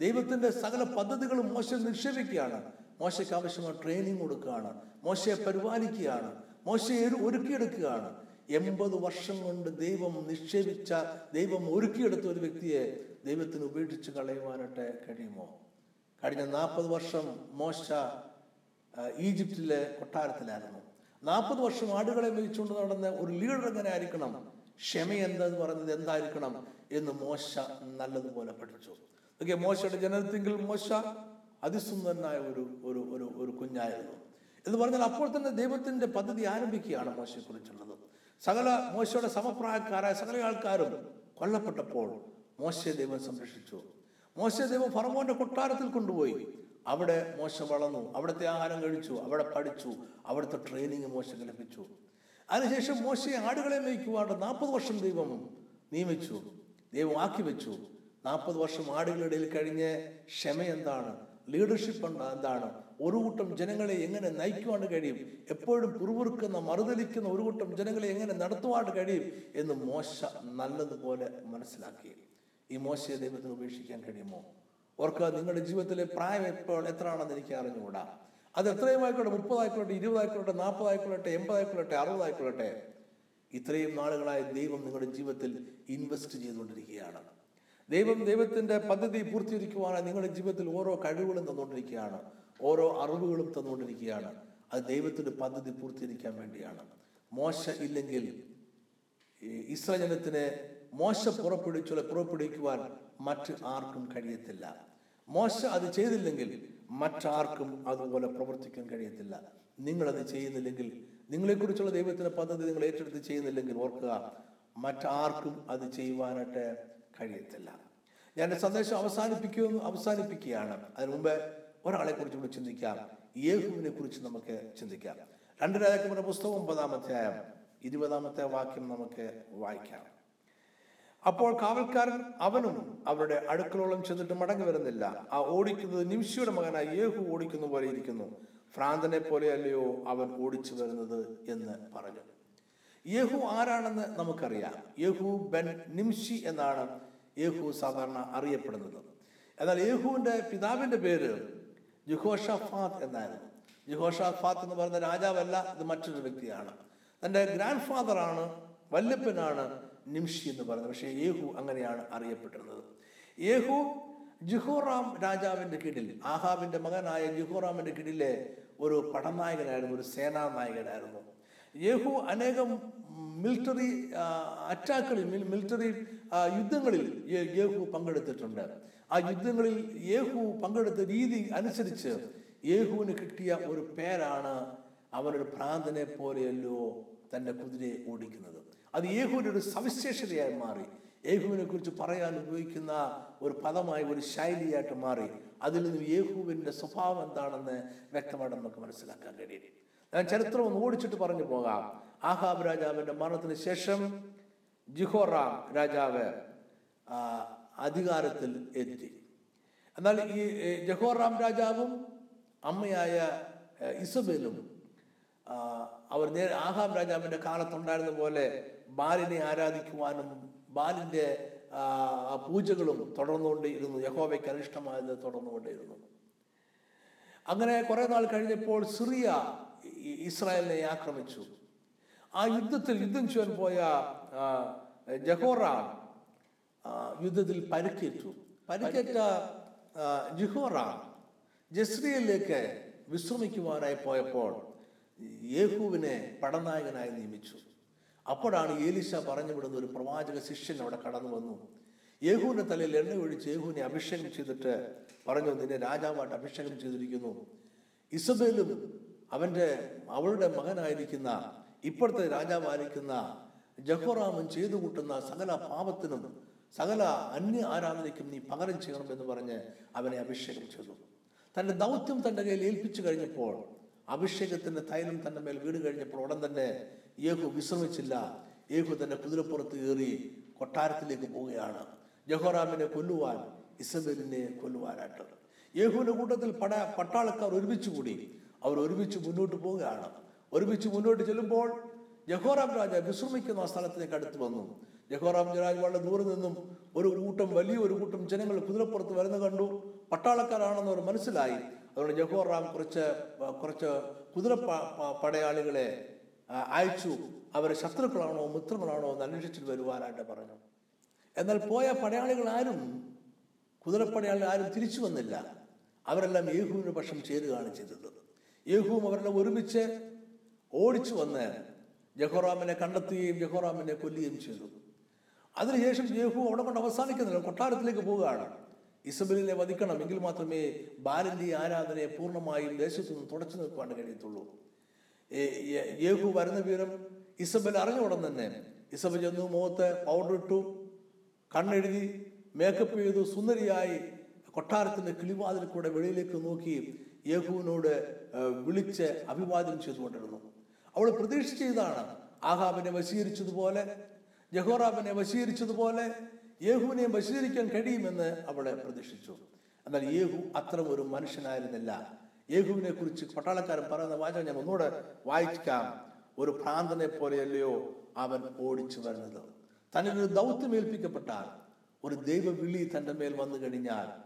ദൈവത്തിന്റെ സകല പദ്ധതികളും മോശയിൽ നിക്ഷേപിക്കുകയാണ്. മോശയ്ക്ക് ആവശ്യമായ ട്രെയിനിങ് കൊടുക്കുകയാണ്. മോശയെ പരിപാലിക്കുകയാണ്. ഒരു- ഒരുക്കിയെടുക്കുകയാണ്. എൺപത് വർഷം കൊണ്ട് ദൈവം നിക്ഷേപിച്ച ദൈവം ഒരുക്കിയെടുത്ത ഒരു വ്യക്തിയെ ദൈവത്തിന് ഉപേക്ഷിച്ച് കളയുവാനായിട്ട് കഴിയുമോ? കഴിഞ്ഞ നാൽപ്പത് വർഷം മോശ ഈജിപ്തിലെ കൊട്ടാരത്തിലായിരുന്നു. നാൽപ്പത് വർഷം ആടുകളെ മേയിച്ചുകൊണ്ട് നടന്ന ഒരു ലീഡർ എങ്ങനെ ആയിരിക്കണം? ക്ഷമ എന്തെന്ന് പറയുന്നത് എന്തായിരിക്കണം എന്ന് മോശ നല്ലതുപോലെ പഠിച്ചു. ഓക്കെ മോശയുടെ ജനനത്തെങ്കിൽ മോശ അതിസുന്ദരനായ ഒരു ഒരു ഒരു കുഞ്ഞായിരുന്നു. എന്ന് പറഞ്ഞാൽ അപ്പോൾ തന്നെ ദൈവത്തിന്റെ പദ്ധതി ആരംഭിക്കുകയാണ് മോശയെക്കുറിച്ചുള്ളത്. സകല മോശയുടെ സമപ്രായക്കാരായ സകല ആൾക്കാരും കൊല്ലപ്പെട്ടപ്പോൾ മോശയെ ദൈവം സംരക്ഷിച്ചു. മോശ ദൈവം ഫറവോന്റെ കൊട്ടാരത്തിൽ കൊണ്ടുപോയി. അവിടെ മോശ വളർന്നു അവിടുത്തെ ആഹാരം കഴിച്ചു അവിടെ പഠിച്ചു അവിടുത്തെ ട്രെയിനിങ് മോശക്ക് ലഭിച്ചു. അതിനുശേഷം മോശയെ ആടുകളെ മേയ്ക്കുവാണ്ട് നാൽപ്പത് വർഷം ദൈവം നിയമിച്ചു ദൈവം ആക്കി വെച്ചു. നാൽപ്പത് വർഷം ആടുകളുടെ ഇടയിൽ കഴിഞ്ഞ് ക്ഷമ എന്താണ്? ലീഡർഷിപ്പ് എന്താണ്? ഒരു കൂട്ടം ജനങ്ങളെ എങ്ങനെ നയിക്കുവാൻ കഴിയും? എപ്പോഴും പിറുപിറുക്കുന്ന മറുതലിക്കുന്ന ഒരു കൂട്ടം ജനങ്ങളെ എങ്ങനെ നടത്തുവാൻ കഴിയും? എന്ന് മോശ നല്ലതുപോലെ മനസ്സിലാക്കി. ഈ മോശയെ ദൈവത്തിന് ഉപേക്ഷിക്കാൻ കഴിയുമോ? ഓർക്കുക നിങ്ങളുടെ ജീവിതത്തിലെ പ്രായം എപ്പോൾ എത്രയാണെന്ന് എനിക്ക് അറിഞ്ഞുകൂടാ. അത് എത്രയും ആയിക്കോട്ടെ മുപ്പതായിക്കോട്ടെ ഇരുപതായിക്കോട്ടെ നാൽപ്പതായിക്കൊള്ളട്ടെ എൺപതായിക്കൊള്ളട്ടെ അറുപതായിക്കൊള്ളട്ടെ ഇത്രയും നാളുകളായി ദൈവം നിങ്ങളുടെ ജീവിതത്തിൽ ഇൻവെസ്റ്റ് ചെയ്തുകൊണ്ടിരിക്കുകയാണ്. ദൈവം ദൈവത്തിന്റെ പദ്ധതി പൂർത്തീകരിക്കുവാനായി നിങ്ങളുടെ ജീവിതത്തിൽ ഓരോ കഴിവുകളും തന്നുകൊണ്ടിരിക്കുകയാണ്. ഓരോ അറിവുകളും തന്നുകൊണ്ടിരിക്കുകയാണ്. അത് ദൈവത്തിന്റെ പദ്ധതി പൂർത്തീകരിക്കാൻ വേണ്ടിയാണ്. മോശ ഇല്ലെങ്കിൽ ഈ ഇസ്രായേൽ ജനത്തിന് മോശ പുറപ്പെടുവിച്ചുള്ള പുറപ്പെടുവിക്കുവാൻ മറ്റ് ആർക്കും കഴിയത്തില്ല. മോശ അത് ചെയ്തില്ലെങ്കിൽ മറ്റാർക്കും അതുപോലെ പ്രവർത്തിക്കാൻ കഴിയത്തില്ല. നിങ്ങളത് ചെയ്യുന്നില്ലെങ്കിൽ നിങ്ങളെക്കുറിച്ചുള്ള ദൈവത്തിന്റെ പദ്ധതി നിങ്ങൾ ഏറ്റെടുത്ത് ചെയ്യുന്നില്ലെങ്കിൽ ഓർക്കുക മറ്റാർക്കും അത് ചെയ്യുവാനായിട്ട് കഴിയത്തില്ല. ഞാൻ സന്ദേശം അവസാനിപ്പിക്കുക അവസാനിപ്പിക്കുകയാണ്. അതിനു മുമ്പ് ഒരാളെ കുറിച്ച് കൂടി ചിന്തിക്കാം. യേഹുവിനെ കുറിച്ച് നമുക്ക് ചിന്തിക്കാം. രണ്ട് രാജാക്കന്മാരുടെ പുസ്തകം ഒമ്പതാമത്തെ ആയം ഇരുപതാമത്തെ വാക്യം നമുക്ക് വായിക്കാം. അപ്പോൾ കാവൽക്കാരൻ അവനും അവരുടെ അടുക്കളോളം ചെന്നിട്ട് മടങ്ങി വരുന്നില്ല. ആ ഓടിക്കുന്നത് നിമിഷയുടെ മകനായ യേഹു ഓടിക്കുന്ന പോലെ ഇരിക്കുന്നു. ഭ്രാന്തനെ പോലെയല്ലയോ അവൻ ഓടിച്ചു വരുന്നത് എന്ന് പറഞ്ഞു. യേഹു ആരാണെന്ന് നമുക്കറിയാം. യേഹു ബെൻ നിംഷി എന്നാണ് യേഹു സാധാരണ അറിയപ്പെടുന്നത്. എന്നാൽ യേഹുവിന്റെ പിതാവിന്റെ പേര് ജുഹോഷഫാത്ത് എന്നായിരുന്നു. ജുഹോഷഫാത്ത് എന്ന് പറയുന്ന രാജാവല്ല ഇത് മറ്റൊരു വ്യക്തിയാണ്. തന്റെ ഗ്രാൻഡ് ഫാദറാണ് വല്യപ്പനാണ് നിംഷി എന്ന് പറയുന്നത്. പക്ഷേ യേഹു അങ്ങനെയാണ് അറിയപ്പെട്ടിരുന്നത്. യേഹു ജുഹോറാം രാജാവിന്റെ കീഴിൽ ആഹാബിന്റെ മകനായ ജുഹോറാമിന്റെ കീഴിലെ ഒരു പടനായകനായിരുന്നു ഒരു സേനാനായകനായിരുന്നു. യേഹു അനേകം മിലിറ്ററി അറ്റാക്കുകളിൽ മിലിറ്ററി യുദ്ധങ്ങളിൽ യേഹു പങ്കെടുത്തിട്ടുണ്ട്. ആ യുദ്ധങ്ങളിൽ യേഹു പങ്കെടുത്ത രീതി അനുസരിച്ച് യേഹുവിന് കിട്ടിയ ഒരു പേരാണ് അവനൊരു ഭ്രാന്തനെ പോലെയല്ലോ തന്റെ കുതിരയെ ഓടിക്കുന്നത്. അത് യേഹുവിന്റെ ഒരു സവിശേഷതയായി മാറി. യേഹുവിനെ കുറിച്ച് പറയാൻ ഉപയോഗിക്കുന്ന ഒരു പദമായി ഒരു ശൈലിയായിട്ട് മാറി. അതിൽ നിന്ന് യേഹുവിന്റെ സ്വഭാവം എന്താണെന്ന് വ്യക്തമായിട്ട് നമുക്ക് മനസ്സിലാക്കാൻ കഴിയും. ഞാൻ ചരിത്രം ഒന്ന് ഓടിച്ചിട്ട് പറഞ്ഞു പോകാം. ആഹാബ് രാജാവിന്റെ മരണത്തിന് ശേഷം ജിഹോറാം രാജാവ് അധികാരത്തിൽ എത്തി. എന്നാൽ ഈ ജഹോറാം രാജാവും അമ്മയായ ഇസബേലും അവർ നേരെ ആഹാം രാജാവിന്റെ കാലത്തുണ്ടായിരുന്ന പോലെ ബാലിനെ ആരാധിക്കുവാനും ആ പൂജകളും തുടർന്നുകൊണ്ടേയിരുന്നു യഹോവയ്ക്ക് അനിഷ്ടമായത് തുടർന്നുകൊണ്ടേയിരുന്നു അങ്ങനെ കുറെ നാൾ കഴിഞ്ഞപ്പോൾ സിറിയ ഇസ്രായേലിനെ ആക്രമിച്ചു. ആ യുദ്ധത്തിൽ യുദ്ധം ചെയ്യാൻ പോയ ജഹോറാം യുദ്ധത്തിൽ പരിക്കേറ്റു. പരിക്കേറ്റ ജിഹോറ ജസ്രിയയിലേക്ക് വിശ്രമിക്കുവാനായി പോയപ്പോൾ യേഹുവിനെ പടനായകനായി നിയമിച്ചു. അപ്പോഴാണ് ഏലിശ പറഞ്ഞു വിടുന്ന ഒരു പ്രവാചക ശിഷ്യൻ അവിടെ കടന്നു വന്നു. യേഹുവിന്റെ തലയിൽ എണ്ണ ഒഴിച്ച് യേഹുവിനെ അഭിഷേകം ചെയ്തിട്ട് പറഞ്ഞു നിന്നെ രാജാവായിട്ട് അഭിഷേകം ചെയ്തിരിക്കുന്നു. ഇസബേലും അവന്റെ അവളുടെ മകനായിരിക്കുന്ന ഇപ്പോഴത്തെ രാജാവായിരിക്കുന്ന ജഹോറാമും ചെയ്തു കൂട്ടുന്ന സകല പാപത്തിനും സകല അന്യ ആരാധനയ്ക്കും നീ പകരം ചെയ്യണം എന്ന് പറഞ്ഞ് അവനെ അഭിഷേകം ചെയ്തു. തന്റെ ദൗത്യം തന്റെ കയ്യിൽ ഏൽപ്പിച്ചു കഴിഞ്ഞപ്പോൾ അഭിഷേകത്തിന്റെ തൈലം തന്റെ മേൽ വീട് കഴിഞ്ഞപ്പോൾ ഉടൻ തന്നെ യേഹു വിശ്രമിച്ചില്ല. യേഹു തന്റെ കുതിരപ്പുറത്ത് കയറി കൊട്ടാരത്തിലേക്ക് പോവുകയാണ്. ജഹോറാമിനെ കൊല്ലുവാൻ ഇസബേലിനെ കൊല്ലുവാനായിട്ട്. യേഹുവിന്റെ കൂട്ടത്തിൽ പട പട്ടാളക്കാർ ഒരുമിച്ച് കൂടി അവർ ഒരുമിച്ച് മുന്നോട്ട് പോവുകയാണ്. ഒരുമിച്ച് മുന്നോട്ട് ചെല്ലുമ്പോൾ ജഹോറാം രാജ വിശ്രമിക്കുന്ന ആ സ്ഥലത്തിലേക്ക് അടുത്ത് വന്നു. ജഹോറാം വളരെ ദൂരെ നിന്നും ഒരു കൂട്ടം വലിയ ഒരു കൂട്ടം ജനങ്ങൾ കുതിരപ്പുറത്ത് വരുന്ന കണ്ടു. പട്ടാളക്കാരാണെന്ന് അവർ മനസ്സിലായി. അതുകൊണ്ട് ജഹോറാം കുറച്ച് കുറച്ച് കുതിര പടയാളികളെ അയച്ചു. അവർ ശത്രുക്കളാണോ മിത്രങ്ങളാണോ എന്ന് അന്വേഷിച്ചിട്ട് വരുവാനായിട്ട് പറഞ്ഞു. എന്നാൽ പോയ പടയാളികൾ ആരും കുതിരപ്പടയാളികൾ ആരും തിരിച്ചു വന്നില്ല. അവരെല്ലാം യേഹുവിന് പക്ഷം ചേരുകയാണ് ചെയ്തത്. യേഹുവും അവരെല്ലാം ഒരുമിച്ച് ഓടിച്ചു വന്ന് ജഹോറാമിനെ കണ്ടെത്തുകയും ജഹോറാമിനെ കൊല്ലുകയും ചെയ്തു. അതിനുശേഷം യേഹു അവിടെ കൊണ്ട് അവസാനിക്കുന്നില്ല. കൊട്ടാരത്തിലേക്ക് പോവുകയാണ്. ഇസബലിനെ വധിക്കണം എങ്കിൽ മാത്രമേ ബാലന്റെ ആരാധനയെ പൂർണമായും ദേശത്തു നിന്ന് തുടച്ചു നിൽക്കുവാൻ കഴിയത്തുള്ളൂ. യേഹു വരുന്ന വിവരം ഇസബൽ അറിഞ്ഞ ഉടൻ തന്നെ. ഇസബൽ ചെന്നു മുഖത്ത് പൗഡർ ഇട്ടു കണ്ണെഴുതി മേക്കപ്പ് ചെയ്തു സുന്ദരിയായി കൊട്ടാരത്തിന്റെ കിളിവാതിൽ കൂടെ വെളിയിലേക്ക് നോക്കി യേഹുവിനോട് വിളിച്ച് അഭിവാദ്യം ചെയ്തുകൊണ്ടിരുന്നു. അവൾ പ്രതീക്ഷിച്ചതാണ് ആഹാബിനെ വശീകരിച്ചതുപോലെ ജഹോറാബിനെ വശീകരിച്ചതുപോലെ യേഹുവിനെ വശീകരിക്കാൻ കഴിയുമെന്ന് അവളെ പ്രതീക്ഷിച്ചു. എന്നാൽ യേഹു അത്ര ഒരു മനുഷ്യനായിരുന്നില്ല. യേഹുവിനെ കുറിച്ച് പട്ടാളക്കാരൻ പറയുന്ന വാചകം ഞാൻ ഒന്നുകൂടെ വായിക്കാം. ഒരു ഭ്രാന്തനെ പോലെയല്ലയോ അവൻ ഓടിച്ചു വരുന്നത്. തന്നൊരു ദൗത്യം ഏൽപ്പിക്കപ്പെട്ടാൽ ഒരു ദൈവവിളി തന്റെ മേൽ വന്നു കഴിഞ്ഞാൽ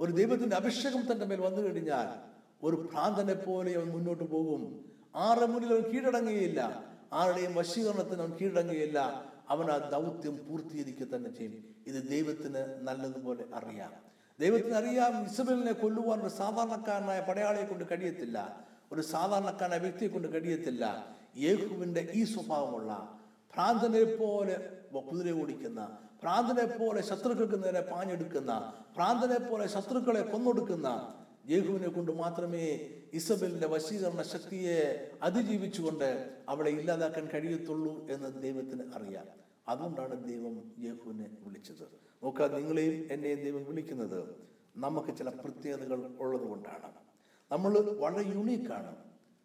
ഒരു ദൈവത്തിന്റെ അഭിഷേകം തന്റെ മേൽ വന്നു കഴിഞ്ഞാൽ ഒരു ഭ്രാന്തനെ പോലെ അവൻ മുന്നോട്ട് പോകും. ആരുടെ മുന്നിൽ അവൻ കീഴടങ്ങുകയില്ല. ആരുടെയും വശീകരണത്തിന് അവൻ കീഴടങ്ങുകയില്ല. അവൻ ആ ദൗത്യം പൂർത്തീകരിക്കുക തന്നെ ചെയ്യും. ഇത് ദൈവത്തിന് നല്ലതുപോലെ അറിയാം. ദൈവത്തിന് അറിയാം ഇസബലിനെ കൊല്ലുവാൻ ഒരു സാധാരണക്കാരനായ പടയാളിയെ കൊണ്ട് കഴിയത്തില്ല. ഒരു സാധാരണക്കാരനായ വ്യക്തിയെ കൊണ്ട് കഴിയത്തില്ല. യേഹുവിന്റെ ഈ സ്വഭാവമുള്ള ഭ്രാന്തനെ പോലെ കുതിര ഓടിക്കുന്ന ഭ്രാന്തനെ പോലെ ശത്രുക്കൾക്ക് നേരെ പാഞ്ഞെടുക്കുന്ന ഭ്രാന്തനെ പോലെ ശത്രുക്കളെ കൊന്നൊടുക്കുന്ന യേഹുവിനെ കൊണ്ട് മാത്രമേ ഇസബലിന്റെ വശീകരണ ശക്തിയെ അതിജീവിച്ചുകൊണ്ട് അവളെ ഇല്ലാതാക്കാൻ കഴിയത്തുള്ളൂ എന്ന് ദൈവത്തിന് അറിയാം. അതുകൊണ്ടാണ് ദൈവം യേഹുവിനെ വിളിച്ചത്. നോക്കുക നിങ്ങളെയും എന്നെയും ദൈവം വിളിക്കുന്നത് നമുക്ക് ചില പ്രത്യേകതകൾ ഉള്ളത് കൊണ്ടാണ് നമ്മൾ വളരെ യുണീക്കാണ്.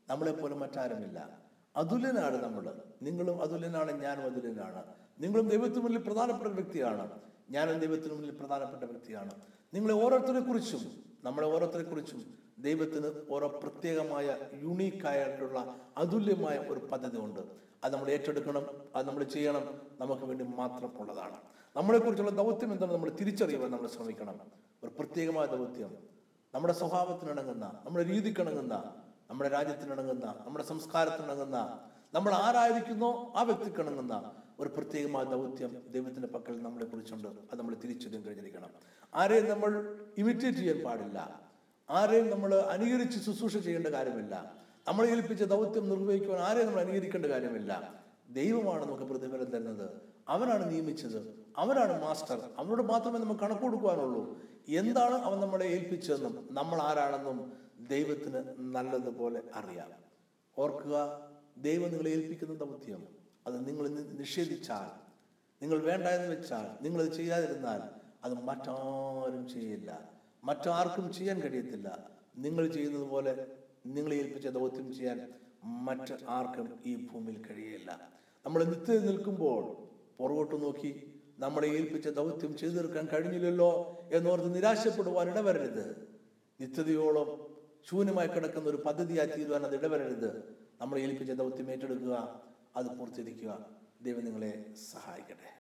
നമ്മളെപ്പോലെ മറ്റാരുമില്ല. അതുലനാണ് നമ്മൾ. നിങ്ങളും അതുലനാണ് ഞാനും അതുല്യനാണ്. നിങ്ങളും ദൈവത്തിന് മുന്നിൽ പ്രധാനപ്പെട്ട വ്യക്തിയാണ്. ഞാനും ദൈവത്തിന് മുന്നിൽ പ്രധാനപ്പെട്ട വ്യക്തിയാണ്. നിങ്ങളെ ഓരോരുത്തരെ കുറിച്ചും നമ്മളെ ഓരോരുത്തരെ കുറിച്ചും ദൈവത്തിന് ഓരോ പ്രത്യേകമായ യുണീക്കായിട്ടുള്ള അതുല്യമായ ഒരു പദ്ധതി ഉണ്ട്. അത് നമ്മൾ ഏറ്റെടുക്കണം അത് നമ്മൾ ചെയ്യണം നമുക്ക് വേണ്ടി മാത്രം ഉള്ളതാണ് നമ്മളെക്കുറിച്ചുള്ള ദൗത്യം എന്താണ് നമ്മൾ തിരിച്ചറിയുവാൻ നമ്മൾ ശ്രമിക്കണം. ഒരു പ്രത്യേകമായ ദൗത്യം. നമ്മുടെ സ്വഭാവത്തിനിണങ്ങുന്ന നമ്മുടെ രീതിക്കിണങ്ങുന്ന നമ്മുടെ രാജ്യത്തിനിണങ്ങുന്ന നമ്മുടെ സംസ്കാരത്തിനിണങ്ങുന്ന നമ്മൾ ആരായിരിക്കുന്നോ ആ വ്യക്തിക്കിണങ്ങുന്ന ഒരു പ്രത്യേകമായ ദൗത്യം ദൈവത്തിന്റെ പക്കൽ നമ്മളെ കുറിച്ചുണ്ട്. അത് നമ്മൾ തിരിച്ചറിയാൻ കഴിഞ്ഞിരിക്കണം. ആരെയും നമ്മൾ ഇമിറ്റേറ്റ് ചെയ്യാൻ പാടില്ല. ആരെയും നമ്മൾ അനുകരിച്ച് ശുശ്രൂഷ ചെയ്യേണ്ട കാര്യമില്ല. നമ്മളെ ഏൽപ്പിച്ച ദൗത്യം നിർവഹിക്കുവാൻ ആരെയും നമ്മൾ അനുകരിക്കേണ്ട കാര്യമില്ല. ദൈവമാണ് നമുക്ക് പ്രതിഫലം തരുന്നത്. അവനാണ് നിയമിച്ചത്. അവനാണ് മാസ്റ്റർ. അവനോട് മാത്രമേ നമുക്ക് കണക്ക് കൊടുക്കുവാനുള്ളൂ. എന്താണ് അവൻ നമ്മളെ ഏൽപ്പിച്ചതെന്നും നമ്മൾ ആരാണെന്നും ദൈവത്തിന് നല്ലതുപോലെ അറിയാം. ഓർക്കുക ദൈവം നിങ്ങളെ ഏൽപ്പിക്കുന്ന ദൗത്യം. അത് നിങ്ങൾ നിഷേധിച്ചാൽ നിങ്ങൾ വേണ്ട എന്ന് വെച്ചാൽ നിങ്ങൾ അത് ചെയ്യാതിരുന്നാൽ അത് മറ്റാരും ചെയ്യില്ല. മറ്റാർക്കും ചെയ്യാൻ കഴിയത്തില്ല. നിങ്ങൾ ചെയ്യുന്നത് പോലെ നിങ്ങളെ ഏൽപ്പിച്ച ദൗത്യം ചെയ്യാൻ മറ്റ് ആർക്കും ഈ ഭൂമിയിൽ കഴിയില്ല. നമ്മൾ നിത്യം നിൽക്കുമ്പോൾ പുറകോട്ട് നോക്കി നമ്മളെ ഏൽപ്പിച്ച ദൗത്യം ചെയ്തു തീർക്കാൻ കഴിഞ്ഞില്ലല്ലോ എന്നോർത്ത് നിരാശപ്പെടുവാൻ ഇടവരരുത്. നിത്യതയോളം ശൂന്യമായി കിടക്കുന്ന ഒരു പദ്ധതിയായി തീരുവാൻ അത് ഇടവരരുത്. നമ്മളെ ഏൽപ്പിച്ച ദൗത്യം ഏറ്റെടുക്കുക അത് പൂർത്തീകരിക്കുക. ദൈവം നിങ്ങളെ സഹായിക്കട്ടെ.